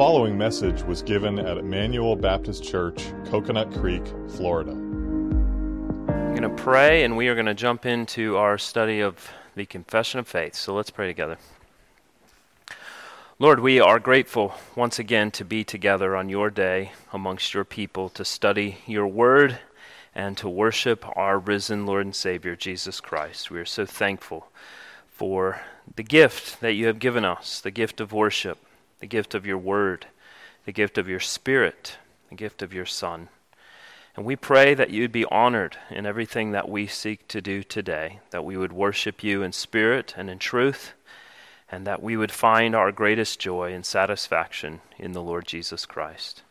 following message was given at Emmanuel Baptist Church, Coconut Creek, Florida. I'm going to pray and we are going to jump into our study of the Confession of Faith. So let's pray together. Lord, we are grateful once again to be together on your day amongst your people to study your word and to worship our risen Lord and Savior, Jesus Christ. We are so thankful for the gift that you have given us, the gift of worship, the gift of your word, the gift of your spirit, the gift of your Son. And we pray that you'd be honored in everything that we seek to do today, that we would worship you in spirit and in truth, and that we would find our greatest joy and satisfaction in the Lord Jesus Christ.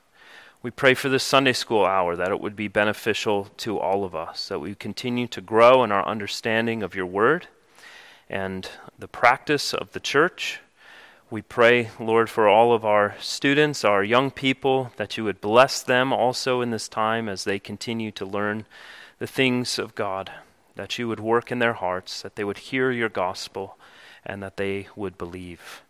We pray for this Sunday school hour that it would be beneficial to all of us, that we continue to grow in our understanding of your word and the practice of the church. We pray, Lord, for all of our students, our young people, that you would bless them also in this time as they continue to learn the things of God, that you would work in their hearts, that they would hear your gospel, and that they would believe.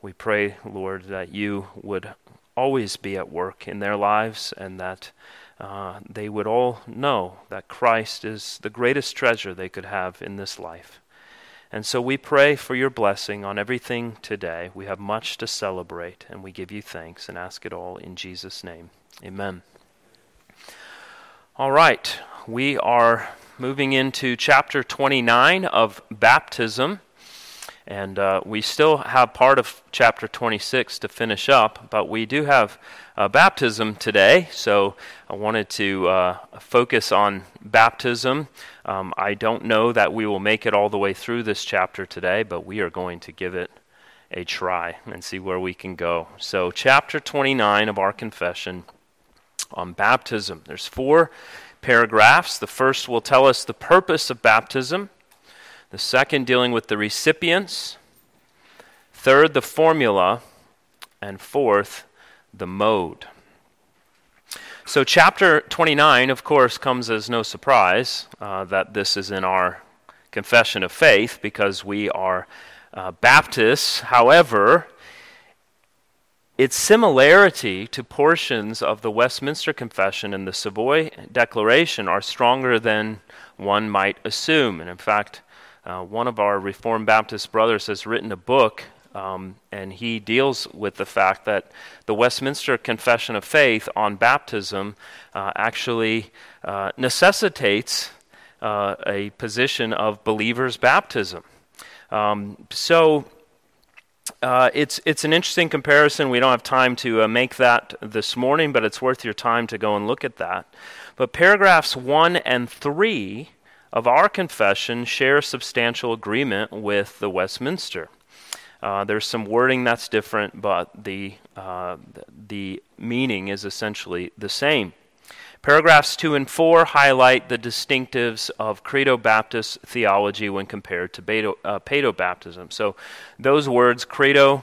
We pray, Lord, that you would always be at work in their lives and that uh, they would all know that Christ is the greatest treasure they could have in this life. And so we pray for your blessing on everything today. We have much to celebrate, and we give you thanks and ask it all in Jesus' name. Amen. All right, we are moving into chapter 29 of baptism. And uh, we still have part of chapter 26 to finish up, but we do have uh, baptism today. So I wanted to uh, focus on baptism. Um, I don't know that we will make it all the way through this chapter today, but we are going to give it a try and see where we can go. So, chapter 29 of our confession on baptism. There's four paragraphs. The first will tell us the purpose of baptism. The second, dealing with the recipients. Third, the formula. And fourth, the mode. So, chapter 29, of course, comes as no surprise uh, that this is in our confession of faith because we are uh, Baptists. However, its similarity to portions of the Westminster Confession and the Savoy Declaration are stronger than one might assume. And in fact, uh, one of our Reformed Baptist brothers has written a book, um, and he deals with the fact that the Westminster Confession of Faith on baptism uh, actually uh, necessitates uh, a position of believer's baptism. Um, so, uh, it's it's an interesting comparison. We don't have time to uh, make that this morning, but it's worth your time to go and look at that. But paragraphs one and three of our confession share substantial agreement with the Westminster. Uh, there's some wording that's different, but the, uh, the meaning is essentially the same. Paragraphs 2 and 4 highlight the distinctives of Credo Baptist theology when compared to Paedo, uh, baptism. So, those words, Credo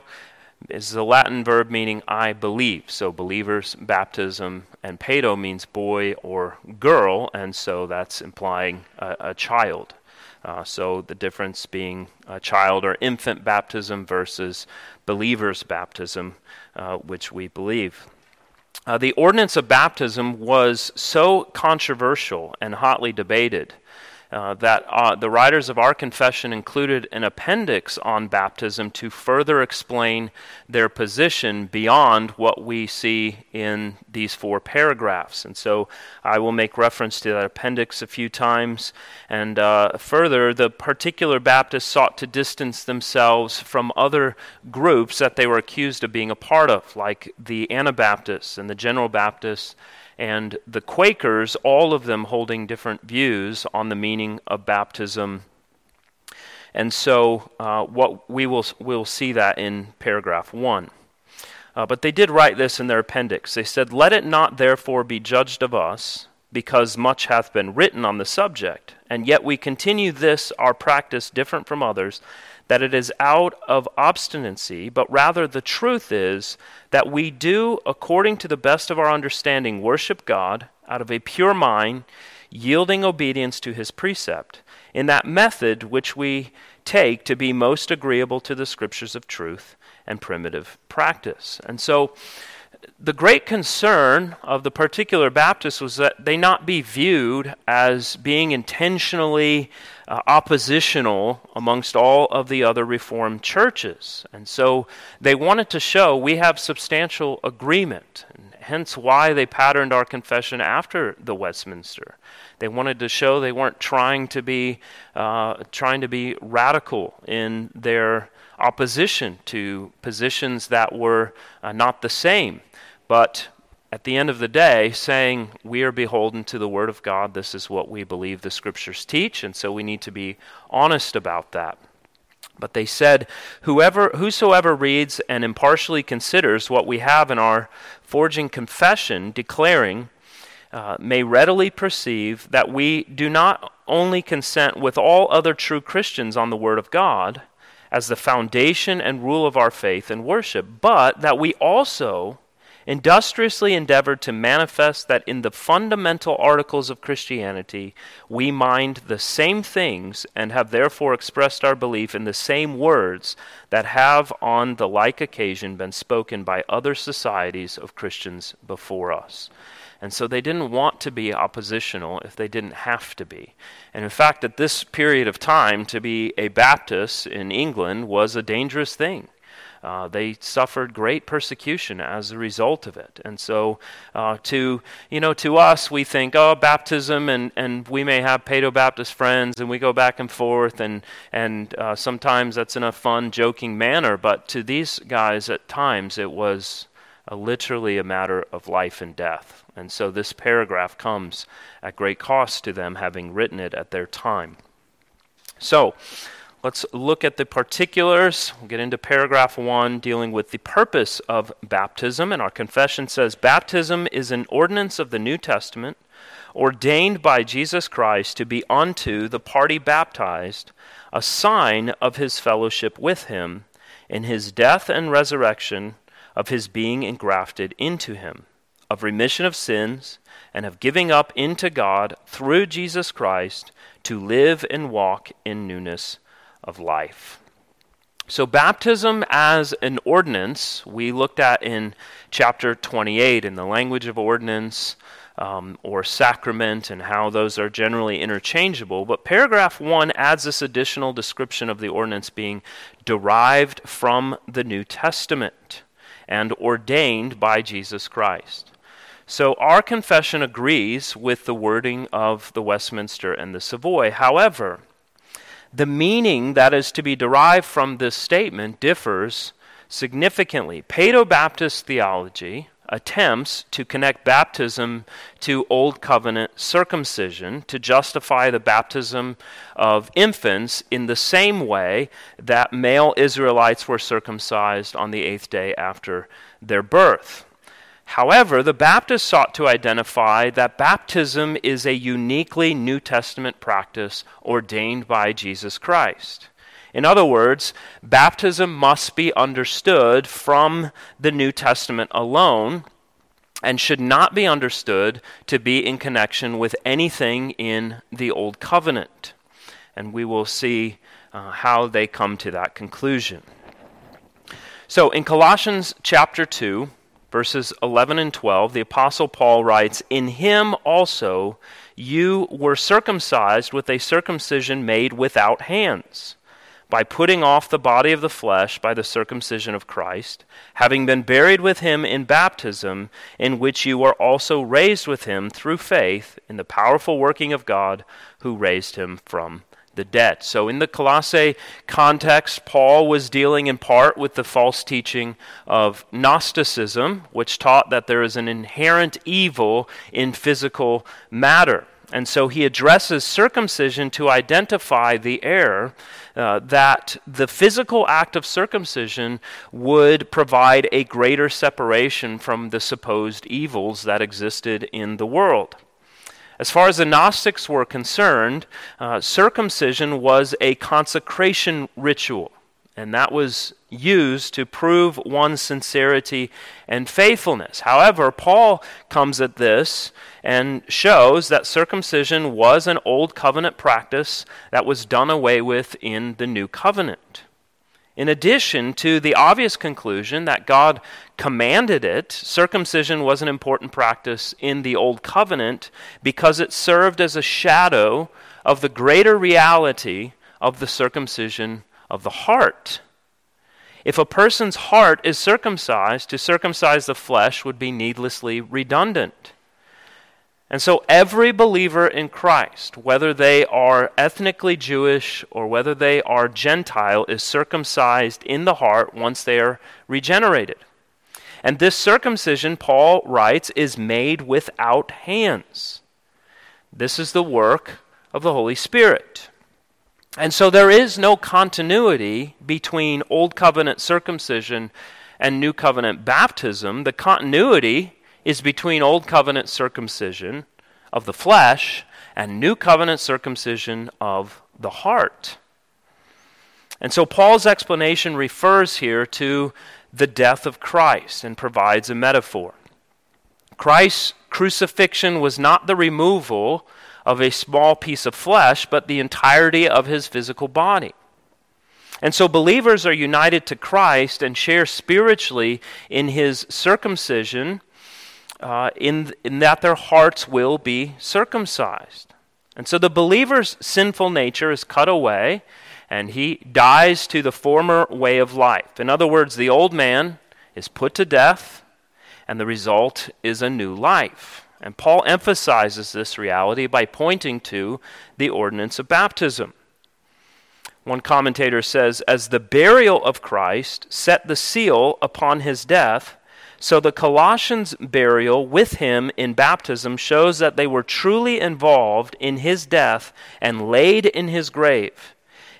is the Latin verb meaning I believe. So believers, baptism, and paedo means boy or girl, and so that's implying a, a child. Uh, so the difference being a child or infant baptism versus believer's baptism, uh, which we believe. Uh, the ordinance of baptism was so controversial and hotly debated uh, that uh, the writers of our confession included an appendix on baptism to further explain their position beyond what we see in these four paragraphs. And so I will make reference to that appendix a few times. And uh, further, the particular Baptists sought to distance themselves from other groups that they were accused of being a part of, like the Anabaptists and the General Baptists and the Quakers, all of them holding different views on the meaning of baptism. And so, uh, what we will we'll see that in paragraph one. Uh, but they did write this in their appendix. They said, "Let it not therefore be judged of us, because much hath been written on the subject, and yet we continue this our practice different from others." That it is out of obstinacy, but rather the truth is that we do, according to the best of our understanding, worship God out of a pure mind, yielding obedience to his precept. in that method which we take to be most agreeable to the scriptures of truth and primitive practice. And so, the great concern of the particular Baptists was that they not be viewed as being intentionally uh, oppositional amongst all of the other Reformed churches. And so they wanted to show we have substantial agreement, and hence why they patterned our confession after the Westminster. They wanted to show they weren't trying to be uh, trying to be radical in their opposition to positions that were uh, not the same, but at the end of the day, saying we are beholden to the Word of God. This is what we believe the Scriptures teach, and so we need to be honest about that. But they said, Whoever, Whosoever reads and impartially considers what we have in our forging confession, declaring, uh, may readily perceive that we do not only consent with all other true Christians on the Word of God as the foundation and rule of our faith and worship, but that we also industriously endeavored to manifest that in the fundamental articles of Christianity we mind the same things and have therefore expressed our belief in the same words that have on the like occasion been spoken by other societies of Christians before us. And so they didn't want to be oppositional if they didn't have to be. And in fact, at this period of time, to be a Baptist in England was a dangerous thing. Uh, they suffered great persecution as a result of it. And so, uh, to you know, to us, we think, oh, baptism, and, and we may have Paedo Baptist friends, and we go back and forth, and and uh, sometimes that's in a fun, joking manner. But to these guys, at times, it was literally a matter of life and death. And so, this paragraph comes at great cost to them, having written it at their time. So. Let's look at the particulars. We'll get into paragraph one dealing with the purpose of baptism. And our confession says Baptism is an ordinance of the New Testament ordained by Jesus Christ to be unto the party baptized a sign of his fellowship with him in his death and resurrection, of his being engrafted into him, of remission of sins, and of giving up into God through Jesus Christ to live and walk in newness of life. So, baptism as an ordinance, we looked at in chapter 28 in the language of ordinance um, or sacrament and how those are generally interchangeable. But paragraph 1 adds this additional description of the ordinance being derived from the New Testament and ordained by Jesus Christ. So, our confession agrees with the wording of the Westminster and the Savoy. However, the meaning that is to be derived from this statement differs significantly. Paedo Baptist theology attempts to connect baptism to Old Covenant circumcision to justify the baptism of infants in the same way that male Israelites were circumcised on the eighth day after their birth. However, the Baptists sought to identify that baptism is a uniquely New Testament practice ordained by Jesus Christ. In other words, baptism must be understood from the New Testament alone and should not be understood to be in connection with anything in the Old Covenant. And we will see uh, how they come to that conclusion. So, in Colossians chapter 2, verses 11 and 12, the Apostle Paul writes, In him also you were circumcised with a circumcision made without hands, by putting off the body of the flesh by the circumcision of Christ, having been buried with him in baptism, in which you were also raised with him through faith in the powerful working of God who raised him from the debt. So, in the Colossae context, Paul was dealing in part with the false teaching of Gnosticism, which taught that there is an inherent evil in physical matter. And so he addresses circumcision to identify the error uh, that the physical act of circumcision would provide a greater separation from the supposed evils that existed in the world. As far as the Gnostics were concerned, uh, circumcision was a consecration ritual, and that was used to prove one's sincerity and faithfulness. However, Paul comes at this and shows that circumcision was an old covenant practice that was done away with in the new covenant. In addition to the obvious conclusion that God commanded it, circumcision was an important practice in the Old Covenant because it served as a shadow of the greater reality of the circumcision of the heart. If a person's heart is circumcised, to circumcise the flesh would be needlessly redundant. And so every believer in Christ, whether they are ethnically Jewish or whether they are Gentile, is circumcised in the heart once they are regenerated. And this circumcision, Paul writes, is made without hands. This is the work of the Holy Spirit. And so there is no continuity between Old Covenant circumcision and New Covenant baptism. The continuity is between Old Covenant circumcision of the flesh and New Covenant circumcision of the heart. And so Paul's explanation refers here to the death of Christ and provides a metaphor. Christ's crucifixion was not the removal of a small piece of flesh, but the entirety of his physical body. And so believers are united to Christ and share spiritually in his circumcision, uh, in, in that their hearts will be circumcised. And so the believer's sinful nature is cut away, and he dies to the former way of life. In other words, the old man is put to death, and the result is a new life. And Paul emphasizes this reality by pointing to the ordinance of baptism. One commentator says, As the burial of Christ set the seal upon his death, so the Colossians' burial with him in baptism shows that they were truly involved in his death and laid in his grave.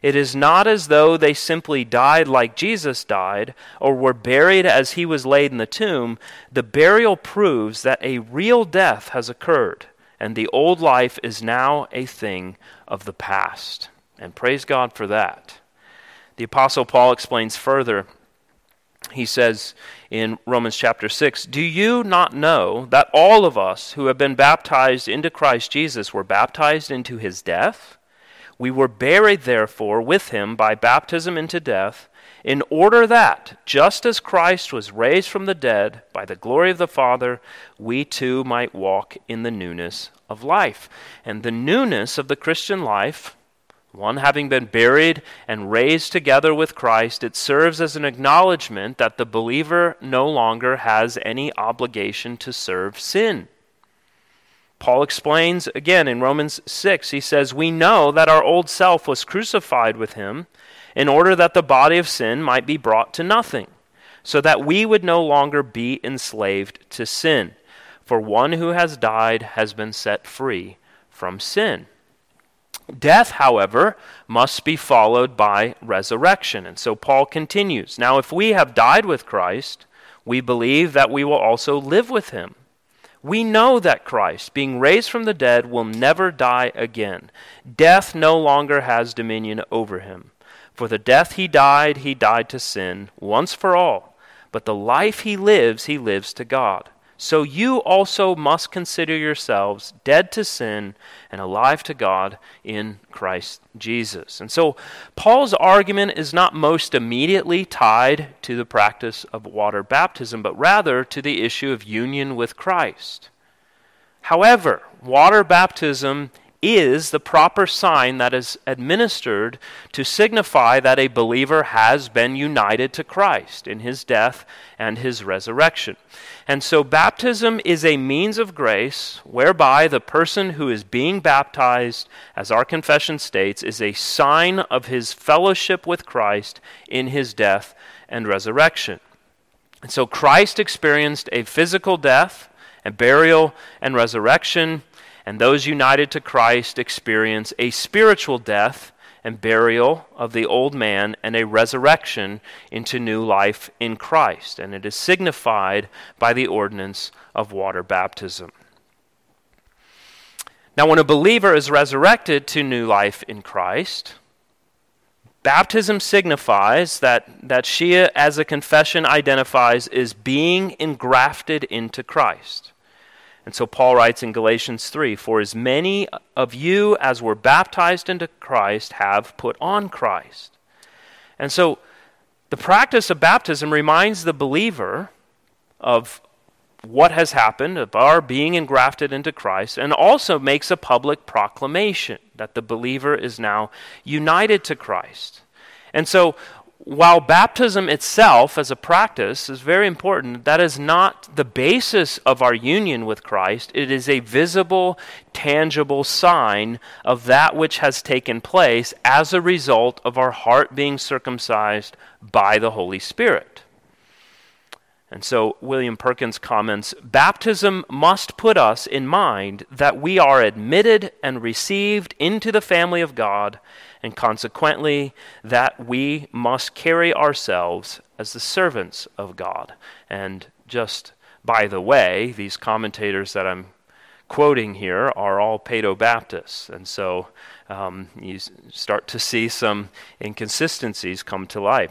It is not as though they simply died like Jesus died or were buried as he was laid in the tomb. The burial proves that a real death has occurred, and the old life is now a thing of the past. And praise God for that. The Apostle Paul explains further. He says in Romans chapter 6 Do you not know that all of us who have been baptized into Christ Jesus were baptized into his death? We were buried, therefore, with him by baptism into death, in order that, just as Christ was raised from the dead by the glory of the Father, we too might walk in the newness of life. And the newness of the Christian life, one having been buried and raised together with Christ, it serves as an acknowledgement that the believer no longer has any obligation to serve sin. Paul explains again in Romans 6, he says, We know that our old self was crucified with him in order that the body of sin might be brought to nothing, so that we would no longer be enslaved to sin. For one who has died has been set free from sin. Death, however, must be followed by resurrection. And so Paul continues Now, if we have died with Christ, we believe that we will also live with him. We know that Christ, being raised from the dead, will never die again. Death no longer has dominion over him. For the death he died, he died to sin, once for all. But the life he lives, he lives to God. So you also must consider yourselves dead to sin and alive to God in Christ Jesus. And so Paul's argument is not most immediately tied to the practice of water baptism, but rather to the issue of union with Christ. However, water baptism is the proper sign that is administered to signify that a believer has been united to Christ in his death and his resurrection. And so, baptism is a means of grace whereby the person who is being baptized, as our confession states, is a sign of his fellowship with Christ in his death and resurrection. And so, Christ experienced a physical death and burial and resurrection and those united to Christ experience a spiritual death and burial of the old man and a resurrection into new life in Christ. And it is signified by the ordinance of water baptism. Now, when a believer is resurrected to new life in Christ, baptism signifies that, that she, as a confession identifies, is being engrafted into Christ. And so Paul writes in Galatians 3 For as many of you as were baptized into Christ have put on Christ. And so the practice of baptism reminds the believer of what has happened, of our being engrafted into Christ, and also makes a public proclamation that the believer is now united to Christ. And so while baptism itself as a practice is very important, that is not the basis of our union with Christ. It is a visible, tangible sign of that which has taken place as a result of our heart being circumcised by the Holy Spirit. And so William Perkins comments Baptism must put us in mind that we are admitted and received into the family of God and consequently that we must carry ourselves as the servants of God. And just by the way, these commentators that I'm quoting here are all Paedo Baptists, and so um, you start to see some inconsistencies come to light.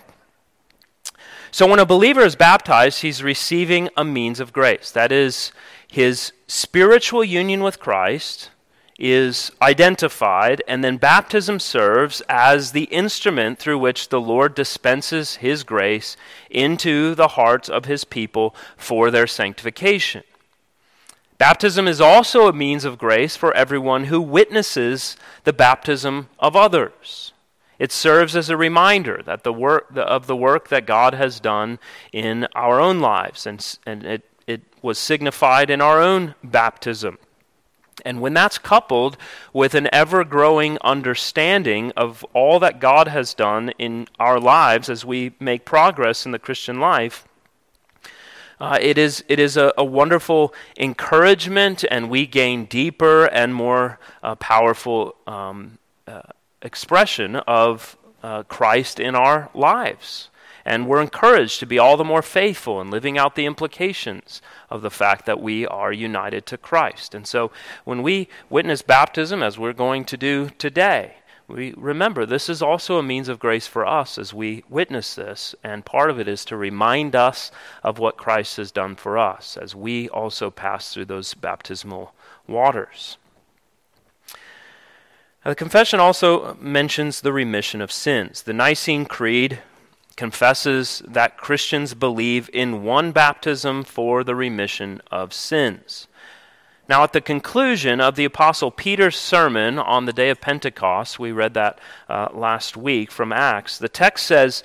So, when a believer is baptized, he's receiving a means of grace. That is, his spiritual union with Christ is identified, and then baptism serves as the instrument through which the Lord dispenses His grace into the hearts of His people for their sanctification. Baptism is also a means of grace for everyone who witnesses the baptism of others. It serves as a reminder that the work, of the work that God has done in our own lives, and, and it, it was signified in our own baptism. And when that's coupled with an ever growing understanding of all that God has done in our lives as we make progress in the Christian life, uh, it is, it is a, a, wonderful encouragement, and we gain deeper and more uh, powerful um, uh, expression of uh, Christ in our lives. And we're encouraged to be all the more faithful in living out the implications of the fact that we are united to Christ. And so when we witness baptism, as we're going to do today, we remember this is also a means of grace for us as we witness this, and part of it is to remind us of what Christ has done for us as we also pass through those baptismal waters. Now, the confession also mentions the remission of sins. The Nicene Creed confesses that Christians believe in one baptism for the remission of sins. Now, at the conclusion of the Apostle Peter's sermon on the day of Pentecost, we read that uh, last week from Acts, the text says,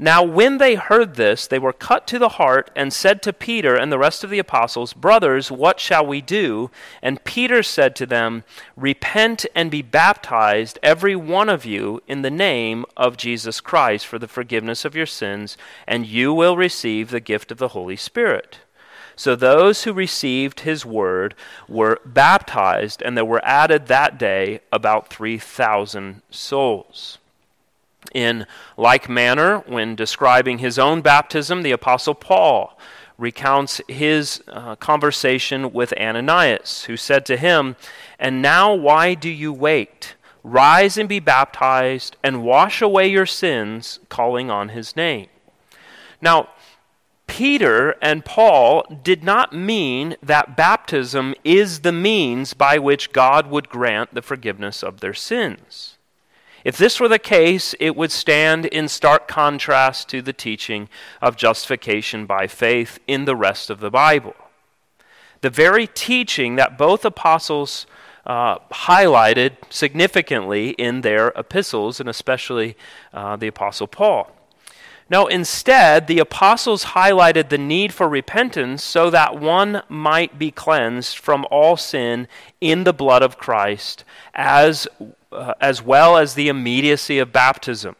now, when they heard this, they were cut to the heart and said to Peter and the rest of the apostles, Brothers, what shall we do? And Peter said to them, Repent and be baptized, every one of you, in the name of Jesus Christ for the forgiveness of your sins, and you will receive the gift of the Holy Spirit. So those who received his word were baptized, and there were added that day about 3,000 souls. In like manner, when describing his own baptism, the Apostle Paul recounts his uh, conversation with Ananias, who said to him, And now why do you wait? Rise and be baptized and wash away your sins, calling on his name. Now, Peter and Paul did not mean that baptism is the means by which God would grant the forgiveness of their sins. If this were the case, it would stand in stark contrast to the teaching of justification by faith in the rest of the Bible. The very teaching that both apostles uh, highlighted significantly in their epistles, and especially uh, the Apostle Paul. No, instead, the apostles highlighted the need for repentance so that one might be cleansed from all sin in the blood of Christ, as uh, as well as the immediacy of baptism.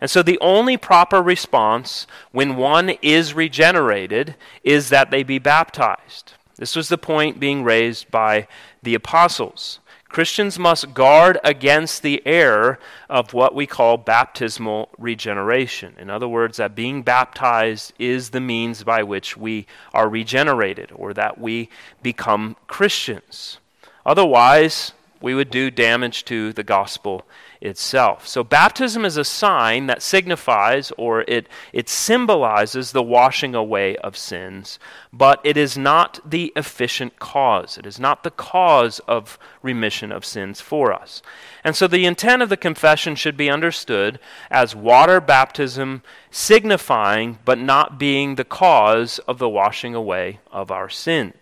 And so the only proper response when one is regenerated is that they be baptized. This was the point being raised by the apostles. Christians must guard against the error of what we call baptismal regeneration. In other words, that being baptized is the means by which we are regenerated or that we become Christians. Otherwise, we would do damage to the gospel itself. So, baptism is a sign that signifies or it, it symbolizes the washing away of sins, but it is not the efficient cause. It is not the cause of remission of sins for us. And so, the intent of the confession should be understood as water baptism signifying but not being the cause of the washing away of our sins.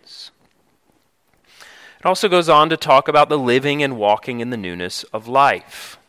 It also goes on to talk about the living and walking in the newness of life.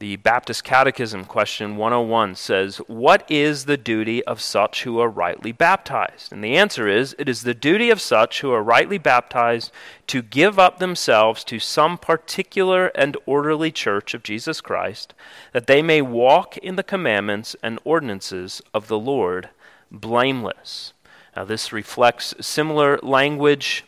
The Baptist Catechism, question 101, says, What is the duty of such who are rightly baptized? And the answer is, It is the duty of such who are rightly baptized to give up themselves to some particular and orderly church of Jesus Christ, that they may walk in the commandments and ordinances of the Lord blameless. Now, this reflects similar language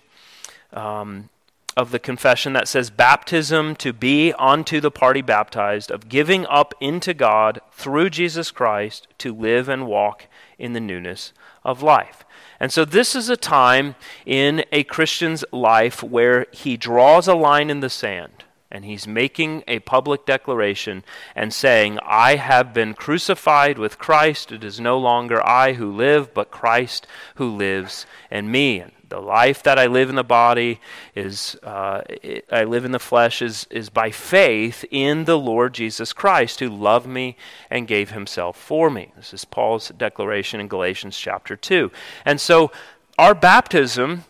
um, of the confession that says baptism to be unto the party baptized, of giving up into God through Jesus Christ to live and walk in the newness of life. And so, this is a time in a Christian's life where he draws a line in the sand and he's making a public declaration and saying, I have been crucified with Christ. It is no longer I who live, but Christ who lives in me. The life that I live in the body is, uh, I live in the flesh is, is by faith in the Lord Jesus Christ who loved me and gave himself for me. This is Paul's declaration in Galatians chapter 2. And so our baptism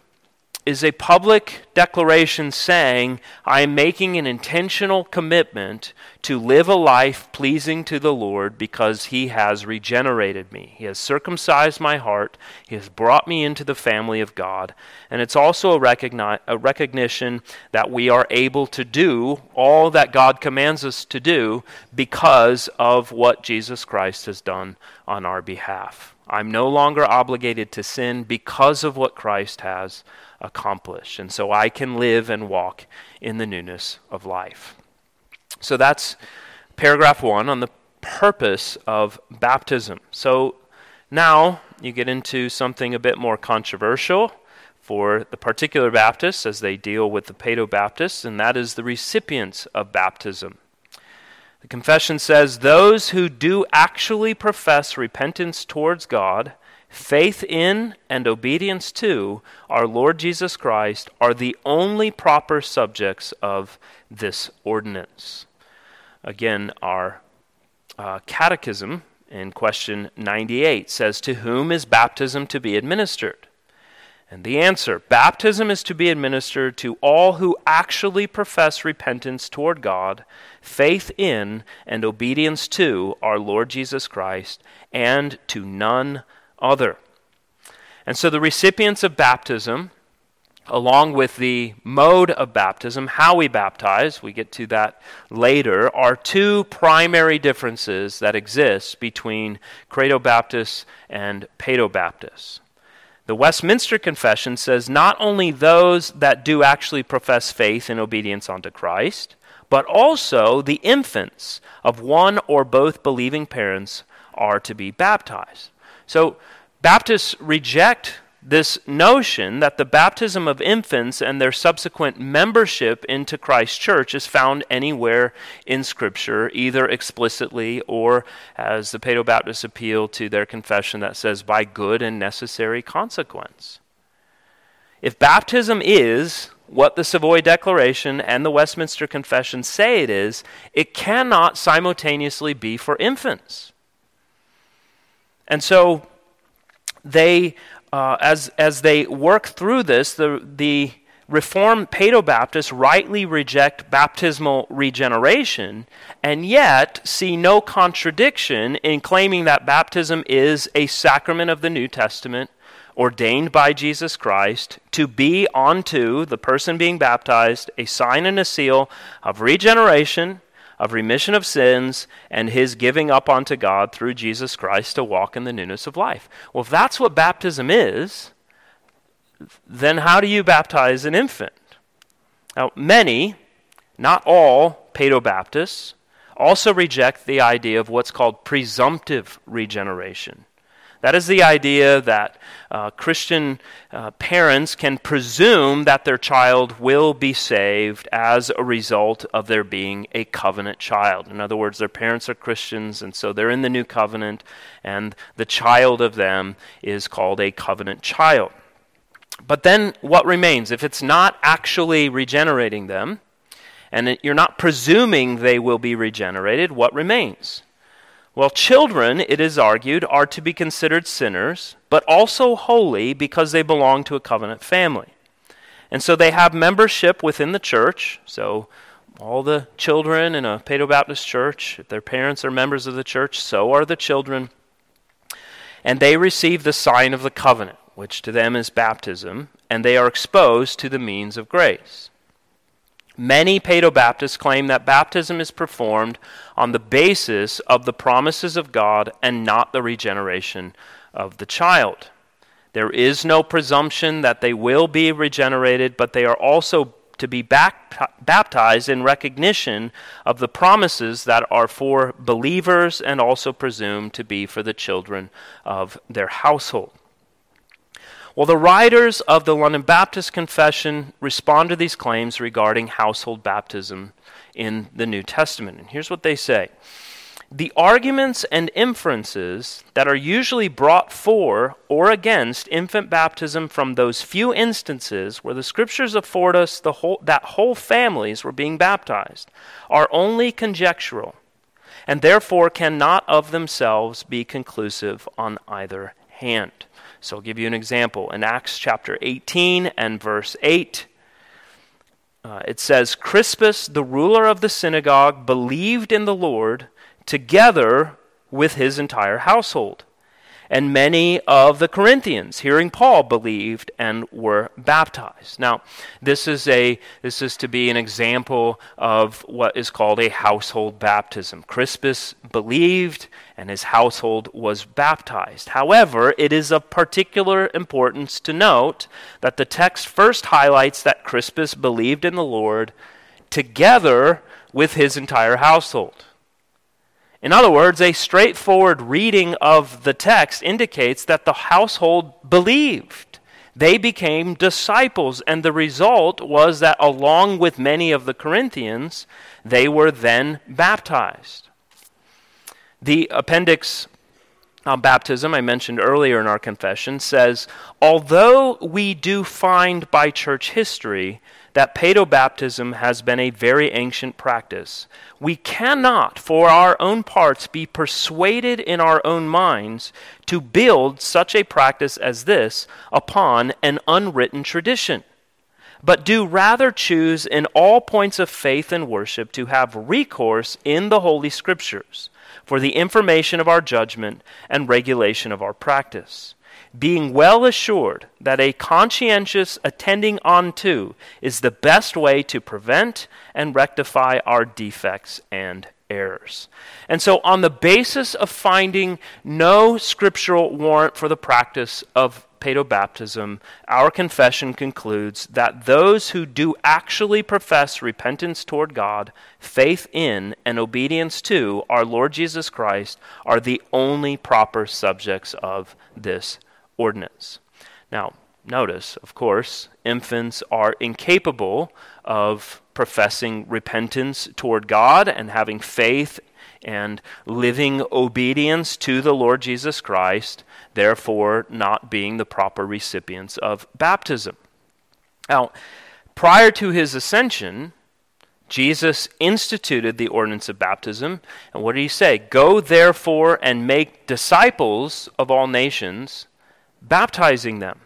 is a public declaration saying, I am making an intentional commitment to live a life pleasing to the Lord because He has regenerated me. He has circumcised my heart. He has brought me into the family of God. And it's also a, recogni- a recognition that we are able to do all that God commands us to do because of what Jesus Christ has done on our behalf. I'm no longer obligated to sin because of what Christ has accomplish. And so I can live and walk in the newness of life. So that's paragraph one on the purpose of baptism. So now you get into something a bit more controversial for the particular Baptists as they deal with the Paedo Baptists, and that is the recipients of baptism. The confession says those who do actually profess repentance towards God Faith in and obedience to our Lord Jesus Christ are the only proper subjects of this ordinance. Again, our uh, catechism in question 98 says, To whom is baptism to be administered? And the answer baptism is to be administered to all who actually profess repentance toward God, faith in, and obedience to our Lord Jesus Christ, and to none other. And so the recipients of baptism, along with the mode of baptism, how we baptize, we get to that later, are two primary differences that exist between Credo Baptists and Paedo Baptists. The Westminster Confession says not only those that do actually profess faith and obedience unto Christ, but also the infants of one or both believing parents are to be baptized. So Baptists reject this notion that the baptism of infants and their subsequent membership into Christ's church is found anywhere in Scripture, either explicitly or as the Paedo Baptists appeal to their confession that says, by good and necessary consequence. If baptism is what the Savoy Declaration and the Westminster Confession say it is, it cannot simultaneously be for infants. And so, they, uh, as, as they work through this, the, the Reformed Paedo Baptists rightly reject baptismal regeneration and yet see no contradiction in claiming that baptism is a sacrament of the New Testament ordained by Jesus Christ to be unto the person being baptized a sign and a seal of regeneration of remission of sins and his giving up unto God through Jesus Christ to walk in the newness of life. Well, if that's what baptism is, then how do you baptize an infant? Now, many, not all, Paedo Baptists also reject the idea of what's called presumptive regeneration. That is the idea that uh, Christian uh, parents can presume that their child will be saved as a result of their being a covenant child. In other words, their parents are Christians, and so they're in the new covenant, and the child of them is called a covenant child. But then what remains? If it's not actually regenerating them, and you're not presuming they will be regenerated, what remains? Well, children, it is argued, are to be considered sinners, but also holy because they belong to a covenant family. And so they have membership within the church. So all the children in a Paedo Baptist church, if their parents are members of the church, so are the children. And they receive the sign of the covenant, which to them is baptism, and they are exposed to the means of grace. Many Paedobaptists claim that baptism is performed on the basis of the promises of God and not the regeneration of the child. There is no presumption that they will be regenerated, but they are also to be baptized in recognition of the promises that are for believers and also presumed to be for the children of their household. Well, the writers of the London Baptist Confession respond to these claims regarding household baptism in the New Testament. And here's what they say The arguments and inferences that are usually brought for or against infant baptism from those few instances where the scriptures afford us the whole, that whole families were being baptized are only conjectural and therefore cannot of themselves be conclusive on either hand. So I'll give you an example. In Acts chapter 18 and verse 8, uh, it says, Crispus, the ruler of the synagogue, believed in the Lord together with his entire household and many of the Corinthians, hearing Paul, believed and were baptized. Now, this is a this is to be an example of what is called a household baptism. Crispus believed and his household was baptized. However, it is of particular importance to note that the text first highlights that Crispus believed in the Lord together with his entire household. In other words, a straightforward reading of the text indicates that the household believed. They became disciples, and the result was that along with many of the Corinthians, they were then baptized. The appendix on baptism, I mentioned earlier in our confession, says Although we do find by church history that paedobaptism has been a very ancient practice. We cannot, for our own parts, be persuaded in our own minds to build such a practice as this upon an unwritten tradition, but do rather choose in all points of faith and worship to have recourse in the Holy Scriptures for the information of our judgment and regulation of our practice being well assured that a conscientious attending unto is the best way to prevent and rectify our defects and errors. And so, on the basis of finding no scriptural warrant for the practice of paedobaptism, our confession concludes that those who do actually profess repentance toward God, faith in, and obedience to our Lord Jesus Christ are the only proper subjects of this ordinance. Now, notice, of course, infants are incapable of professing repentance toward God and having faith and living obedience to the Lord Jesus Christ, therefore, not being the proper recipients of baptism. Now, prior to his ascension, Jesus instituted the ordinance of baptism. And what did he say? Go therefore and make disciples of all nations baptizing them.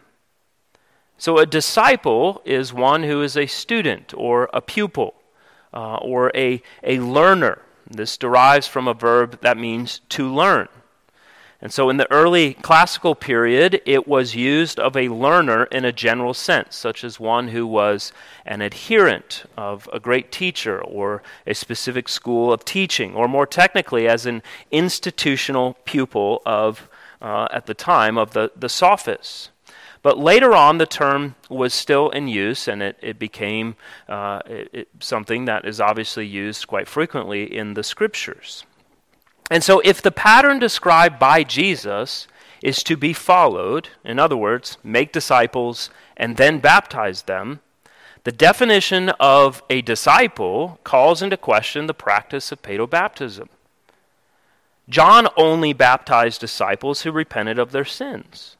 So, a disciple is one who is a student or a pupil uh, or a, a learner. This derives from a verb that means to learn. And so, in the early classical period, it was used of a learner in a general sense, such as one who was an adherent of a great teacher or a specific school of teaching, or more technically, as an institutional pupil of uh, at the time of the, the sophists. But later on, the term was still in use, and it, it became uh, it, it, something that is obviously used quite frequently in the scriptures. And so, if the pattern described by Jesus is to be followed, in other words, make disciples and then baptize them, the definition of a disciple calls into question the practice of paedobaptism. John only baptized disciples who repented of their sins.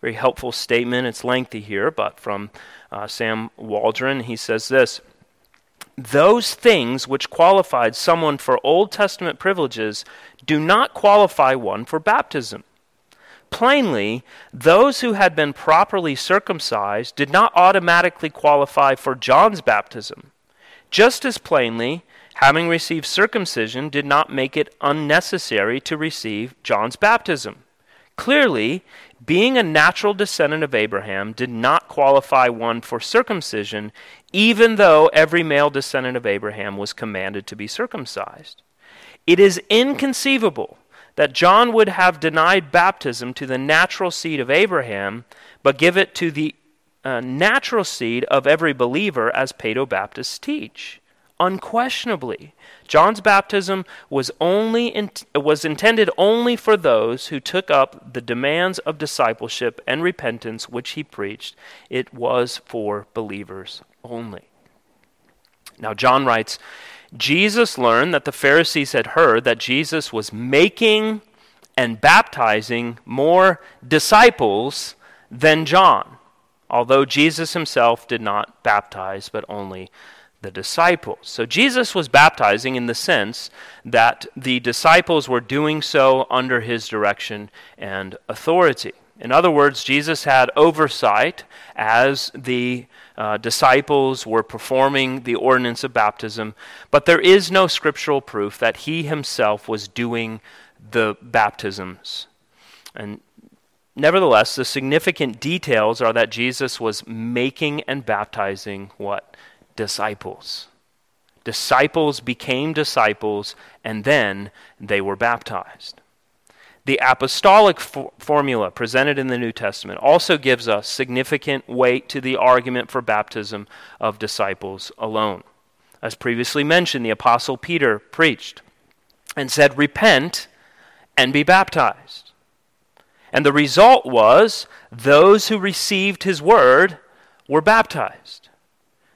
Very helpful statement. It's lengthy here, but from uh, Sam Waldron, he says this Those things which qualified someone for Old Testament privileges do not qualify one for baptism. Plainly, those who had been properly circumcised did not automatically qualify for John's baptism. Just as plainly, having received circumcision did not make it unnecessary to receive John's baptism. Clearly, being a natural descendant of Abraham did not qualify one for circumcision, even though every male descendant of Abraham was commanded to be circumcised. It is inconceivable that John would have denied baptism to the natural seed of Abraham, but give it to the uh, natural seed of every believer, as Paedobaptists teach. Unquestionably, John's baptism was only in, was intended only for those who took up the demands of discipleship and repentance which he preached. It was for believers only. Now John writes, Jesus learned that the Pharisees had heard that Jesus was making and baptizing more disciples than John, although Jesus himself did not baptize but only the disciples. So Jesus was baptizing in the sense that the disciples were doing so under his direction and authority. In other words, Jesus had oversight as the uh, disciples were performing the ordinance of baptism, but there is no scriptural proof that he himself was doing the baptisms. And nevertheless, the significant details are that Jesus was making and baptizing what? Disciples. Disciples became disciples, and then they were baptized. The apostolic for- formula presented in the New Testament also gives us significant weight to the argument for baptism of disciples alone. As previously mentioned, the Apostle Peter preached and said, Repent and be baptized. And the result was those who received his word were baptized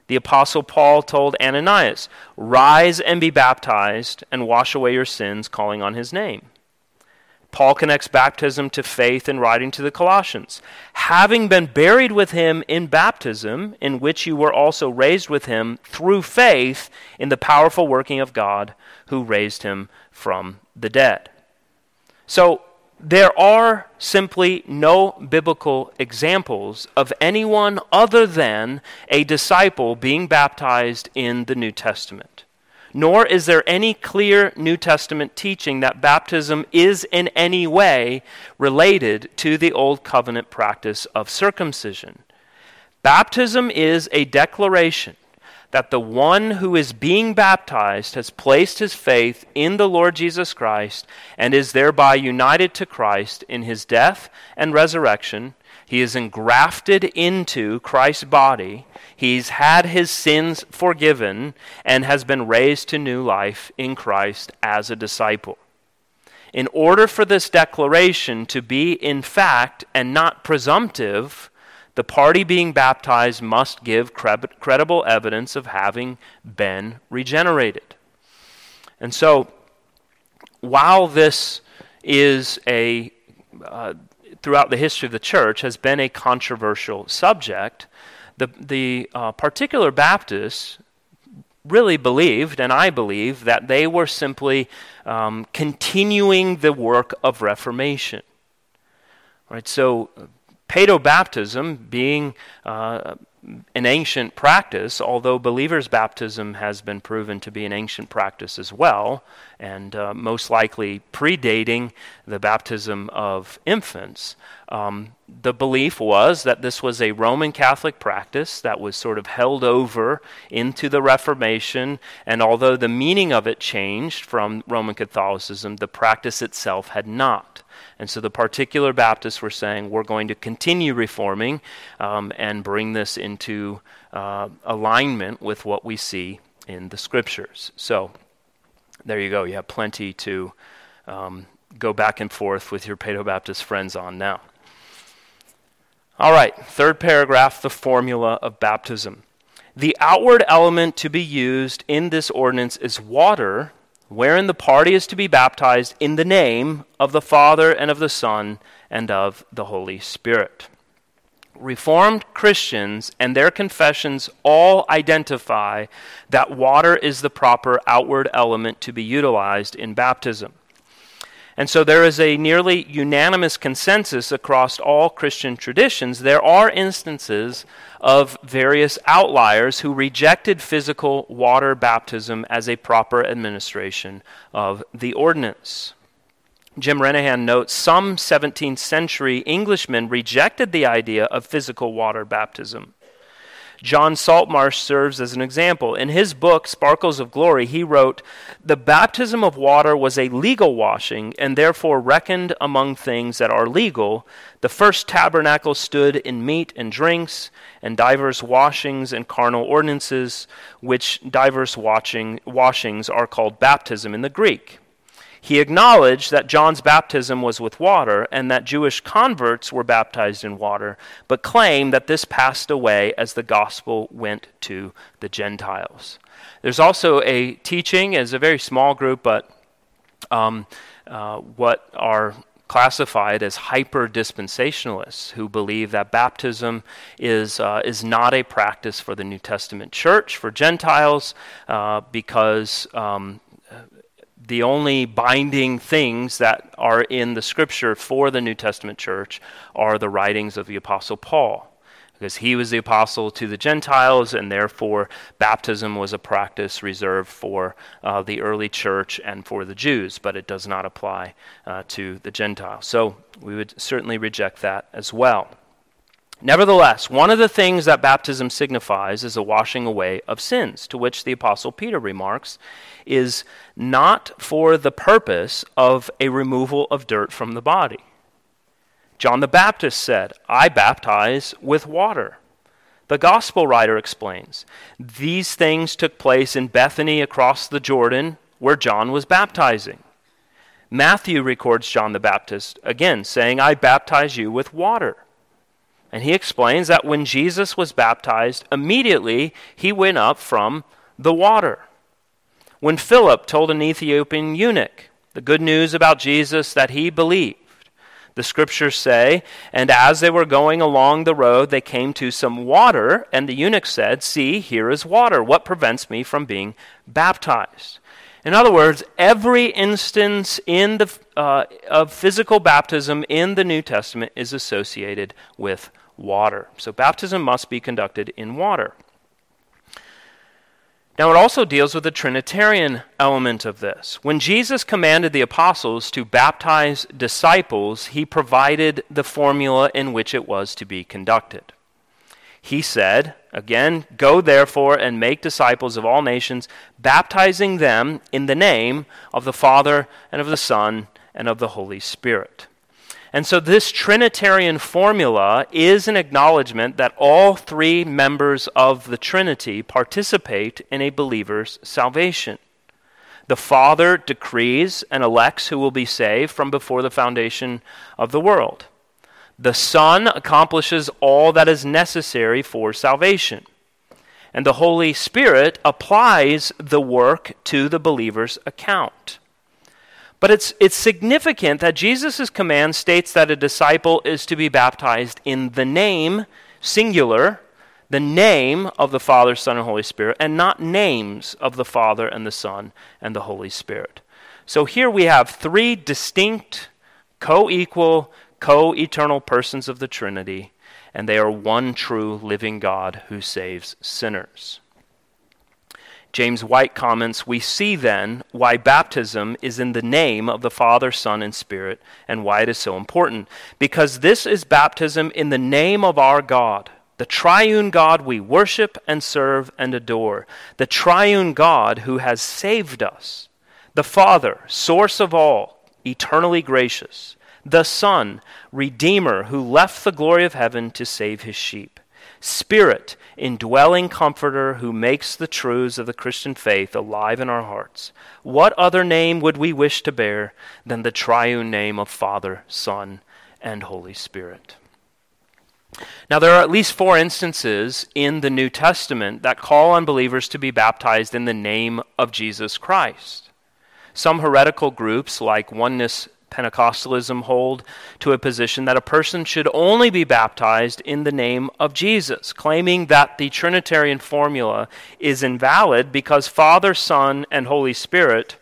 the Apostle Paul told Ananias, Rise and be baptized and wash away your sins, calling on his name. Paul connects baptism to faith in writing to the Colossians. Having been buried with him in baptism, in which you were also raised with him through faith in the powerful working of God who raised him from the dead. So, there are simply no biblical examples of anyone other than a disciple being baptized in the New Testament. Nor is there any clear New Testament teaching that baptism is in any way related to the Old Covenant practice of circumcision. Baptism is a declaration that the one who is being baptized has placed his faith in the Lord Jesus Christ and is thereby united to Christ in his death and resurrection. He is engrafted into Christ's body. He's had his sins forgiven and has been raised to new life in Christ as a disciple. In order for this declaration to be in fact and not presumptive, the party being baptized must give credible evidence of having been regenerated. And so, while this is a, uh, throughout the history of the church, has been a controversial subject, the, the uh, particular Baptists really believed, and I believe, that they were simply um, continuing the work of Reformation. Right, so Paedobaptism being uh, an ancient practice, although believers' baptism has been proven to be an ancient practice as well, and uh, most likely predating the baptism of infants. Um, the belief was that this was a Roman Catholic practice that was sort of held over into the Reformation, and although the meaning of it changed from Roman Catholicism, the practice itself had not. And so the particular Baptists were saying, we're going to continue reforming um, and bring this into uh, alignment with what we see in the scriptures. So there you go. You have plenty to um, go back and forth with your Paedo Baptist friends on now. All right, third paragraph the formula of baptism. The outward element to be used in this ordinance is water, wherein the party is to be baptized in the name of the Father and of the Son and of the Holy Spirit. Reformed Christians and their confessions all identify that water is the proper outward element to be utilized in baptism. And so there is a nearly unanimous consensus across all Christian traditions. There are instances of various outliers who rejected physical water baptism as a proper administration of the ordinance. Jim Renihan notes some 17th century Englishmen rejected the idea of physical water baptism. John Saltmarsh serves as an example. In his book, Sparkles of Glory, he wrote The baptism of water was a legal washing, and therefore reckoned among things that are legal. The first tabernacle stood in meat and drinks, and divers washings and carnal ordinances, which divers watching, washings are called baptism in the Greek. He acknowledged that John's baptism was with water and that Jewish converts were baptized in water, but claimed that this passed away as the gospel went to the Gentiles. There's also a teaching, as a very small group, but um, uh, what are classified as hyper dispensationalists who believe that baptism is, uh, is not a practice for the New Testament church, for Gentiles, uh, because um, the only binding things that are in the scripture for the New Testament church are the writings of the Apostle Paul. Because he was the apostle to the Gentiles, and therefore baptism was a practice reserved for uh, the early church and for the Jews, but it does not apply uh, to the Gentiles. So we would certainly reject that as well. Nevertheless, one of the things that baptism signifies is a washing away of sins, to which the Apostle Peter remarks, is not for the purpose of a removal of dirt from the body. John the Baptist said, I baptize with water. The gospel writer explains, these things took place in Bethany across the Jordan, where John was baptizing. Matthew records John the Baptist again saying, I baptize you with water. And he explains that when Jesus was baptized, immediately he went up from the water. When Philip told an Ethiopian eunuch the good news about Jesus that he believed, the scriptures say, and as they were going along the road, they came to some water, and the eunuch said, See, here is water. What prevents me from being baptized? In other words, every instance in the, uh, of physical baptism in the New Testament is associated with water. So baptism must be conducted in water. Now, it also deals with the Trinitarian element of this. When Jesus commanded the apostles to baptize disciples, he provided the formula in which it was to be conducted. He said, again, Go therefore and make disciples of all nations, baptizing them in the name of the Father and of the Son and of the Holy Spirit. And so, this Trinitarian formula is an acknowledgement that all three members of the Trinity participate in a believer's salvation. The Father decrees and elects who will be saved from before the foundation of the world. The Son accomplishes all that is necessary for salvation. And the Holy Spirit applies the work to the believer's account. But it's, it's significant that Jesus' command states that a disciple is to be baptized in the name, singular, the name of the Father, Son, and Holy Spirit, and not names of the Father and the Son and the Holy Spirit. So here we have three distinct, co equal, co eternal persons of the Trinity, and they are one true living God who saves sinners. James White comments We see then why baptism is in the name of the Father, Son, and Spirit, and why it is so important. Because this is baptism in the name of our God, the triune God we worship and serve and adore, the triune God who has saved us, the Father, source of all, eternally gracious, the Son, Redeemer, who left the glory of heaven to save his sheep Spirit, indwelling comforter who makes the truths of the Christian faith alive in our hearts. What other name would we wish to bear than the triune name of Father, Son, and Holy Spirit? Now, there are at least four instances in the New Testament that call on believers to be baptized in the name of Jesus Christ. Some heretical groups, like Oneness Pentecostalism hold to a position that a person should only be baptized in the name of Jesus, claiming that the Trinitarian formula is invalid because Father, Son, and Holy Spirit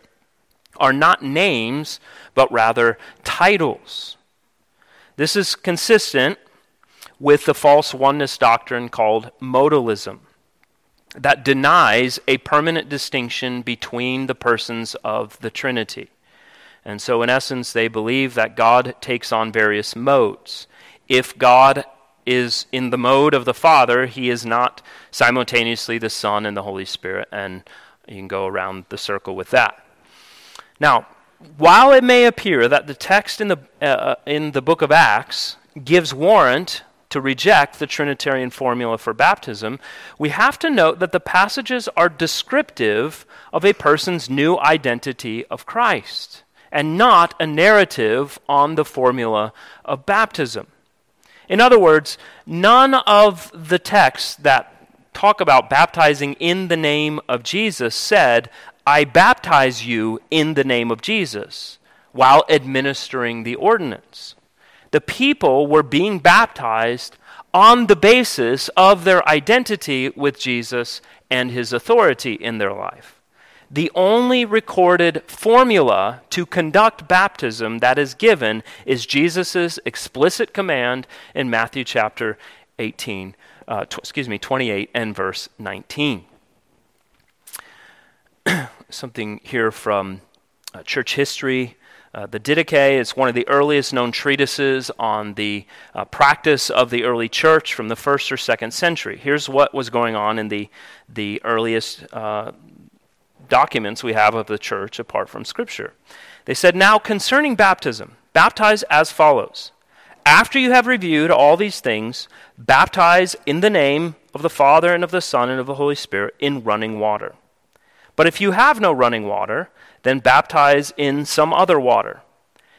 are not names, but rather titles. This is consistent with the false oneness doctrine called modalism that denies a permanent distinction between the persons of the Trinity. And so, in essence, they believe that God takes on various modes. If God is in the mode of the Father, he is not simultaneously the Son and the Holy Spirit, and you can go around the circle with that. Now, while it may appear that the text in the, uh, in the book of Acts gives warrant to reject the Trinitarian formula for baptism, we have to note that the passages are descriptive of a person's new identity of Christ and not a narrative on the formula of baptism. In other words, none of the texts that talk about baptizing in the name of Jesus said, I baptize you in the name of Jesus, while administering the ordinance. The people were being baptized on the basis of their identity with Jesus and his authority in their life the only recorded formula to conduct baptism that is given is Jesus' explicit command in Matthew chapter 18, uh, t- excuse me, 28 and verse 19. Something here from uh, church history. Uh, the Didache is one of the earliest known treatises on the uh, practice of the early church from the first or second century. Here's what was going on in the, the earliest uh, documents we have of the church apart from Scripture. They said, Now concerning baptism, baptize as follows. After you have reviewed all these things, baptize in the name of the Father and of the Son and of the Holy Spirit in running water. But if you have no running water, then baptize in some other water.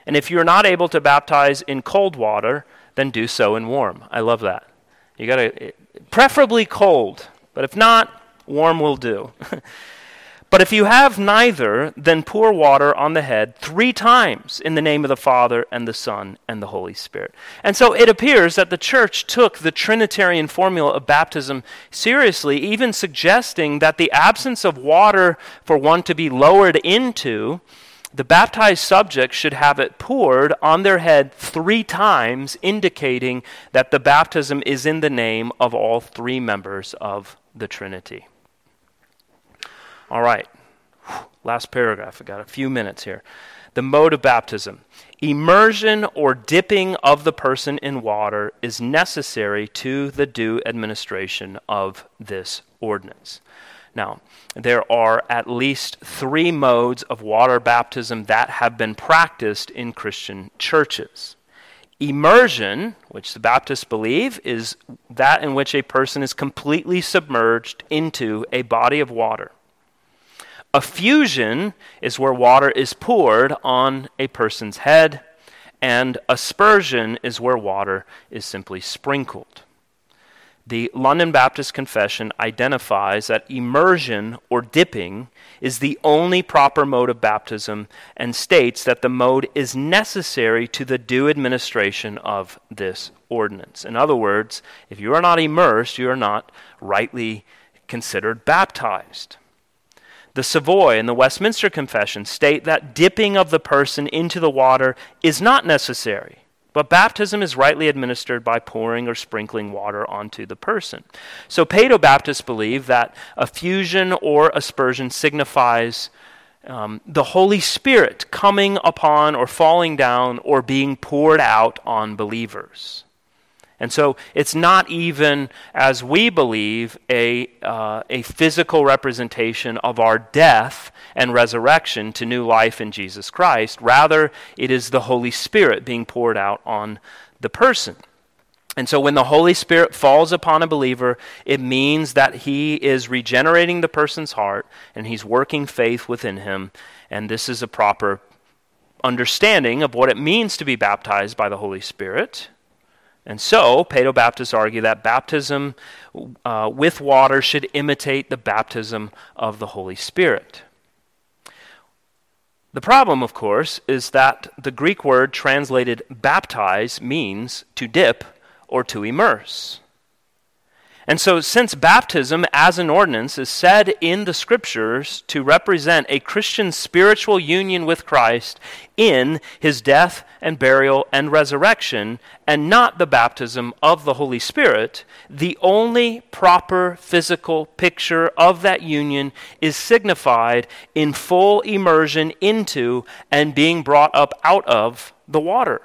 And if you're not able to baptize in cold water, then do so in warm. I love that. You got to preferably cold, but if not, warm will do. But if you have neither, then pour water on the head three times in the name of the Father and the Son and the Holy Spirit. And so it appears that the church took the Trinitarian formula of baptism seriously, even suggesting that the absence of water for one to be lowered into, the baptized subject should have it poured on their head three times, indicating that the baptism is in the name of all three members of the Trinity. All right. Last paragraph. I got a few minutes here. The mode of baptism. Immersion or dipping of the person in water is necessary to the due administration of this ordinance. Now, there are at least three modes of water baptism that have been practiced in Christian churches. Immersion, which the Baptists believe, is that in which a person is completely submerged into a body of water. Effusion is where water is poured on a person's head, and aspersion is where water is simply sprinkled. The London Baptist Confession identifies that immersion or dipping is the only proper mode of baptism and states that the mode is necessary to the due administration of this ordinance. In other words, if you are not immersed, you are not rightly considered baptized. The Savoy and the Westminster Confession state that dipping of the person into the water is not necessary, but baptism is rightly administered by pouring or sprinkling water onto the person. So Paedo-Baptists believe that effusion or aspersion signifies um, the Holy Spirit coming upon or falling down or being poured out on believers. And so it's not even, as we believe, a, uh, a physical representation of our death and resurrection to new life in Jesus Christ. Rather, it is the Holy Spirit being poured out on the person. And so when the Holy Spirit falls upon a believer, it means that he is regenerating the person's heart and he's working faith within him. And this is a proper understanding of what it means to be baptized by the Holy Spirit. And so, Paedo Baptists argue that baptism uh, with water should imitate the baptism of the Holy Spirit. The problem, of course, is that the Greek word translated baptize means to dip or to immerse. And so, since baptism as an ordinance is said in the scriptures to represent a Christian spiritual union with Christ in his death and burial and resurrection, and not the baptism of the Holy Spirit, the only proper physical picture of that union is signified in full immersion into and being brought up out of the water.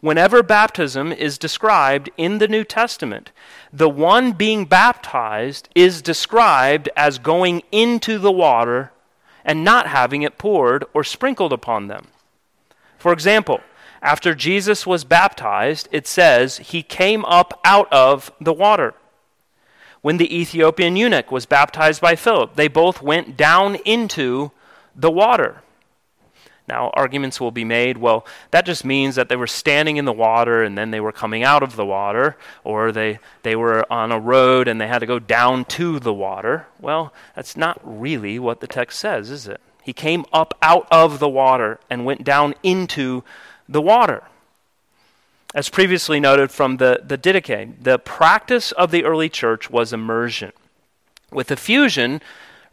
Whenever baptism is described in the New Testament, the one being baptized is described as going into the water and not having it poured or sprinkled upon them. For example, after Jesus was baptized, it says he came up out of the water. When the Ethiopian eunuch was baptized by Philip, they both went down into the water. Now, arguments will be made well, that just means that they were standing in the water and then they were coming out of the water, or they, they were on a road and they had to go down to the water. Well, that's not really what the text says, is it? He came up out of the water and went down into the water. As previously noted from the, the Didache, the practice of the early church was immersion. With effusion,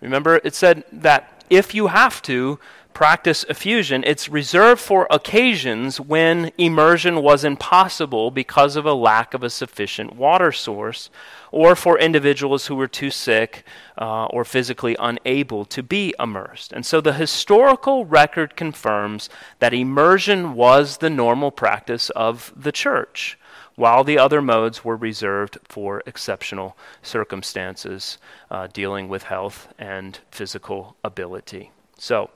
remember it said that if you have to, practice effusion, it's reserved for occasions when immersion was impossible because of a lack of a sufficient water source, or for individuals who were too sick uh, or physically unable to be immersed. And so the historical record confirms that immersion was the normal practice of the church while the other modes were reserved for exceptional circumstances uh, dealing with health and physical ability. So,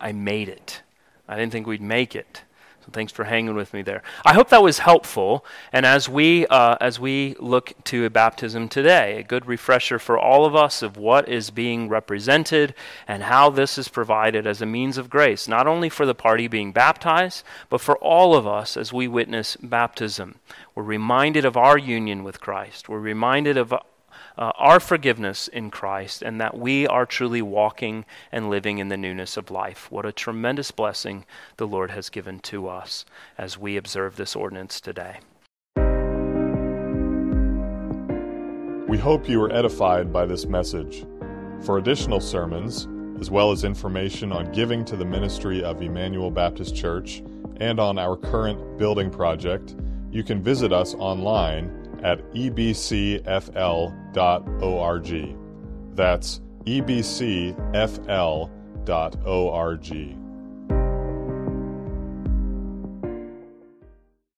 I made it. I didn't think we'd make it. So thanks for hanging with me there. I hope that was helpful. And as we uh, as we look to a baptism today, a good refresher for all of us of what is being represented and how this is provided as a means of grace, not only for the party being baptized, but for all of us as we witness baptism. We're reminded of our union with Christ. We're reminded of uh, our forgiveness in Christ and that we are truly walking and living in the newness of life. What a tremendous blessing the Lord has given to us as we observe this ordinance today. We hope you were edified by this message. For additional sermons, as well as information on giving to the ministry of Emmanuel Baptist Church and on our current building project, you can visit us online at ebcfl.org. That's ebcfl.org.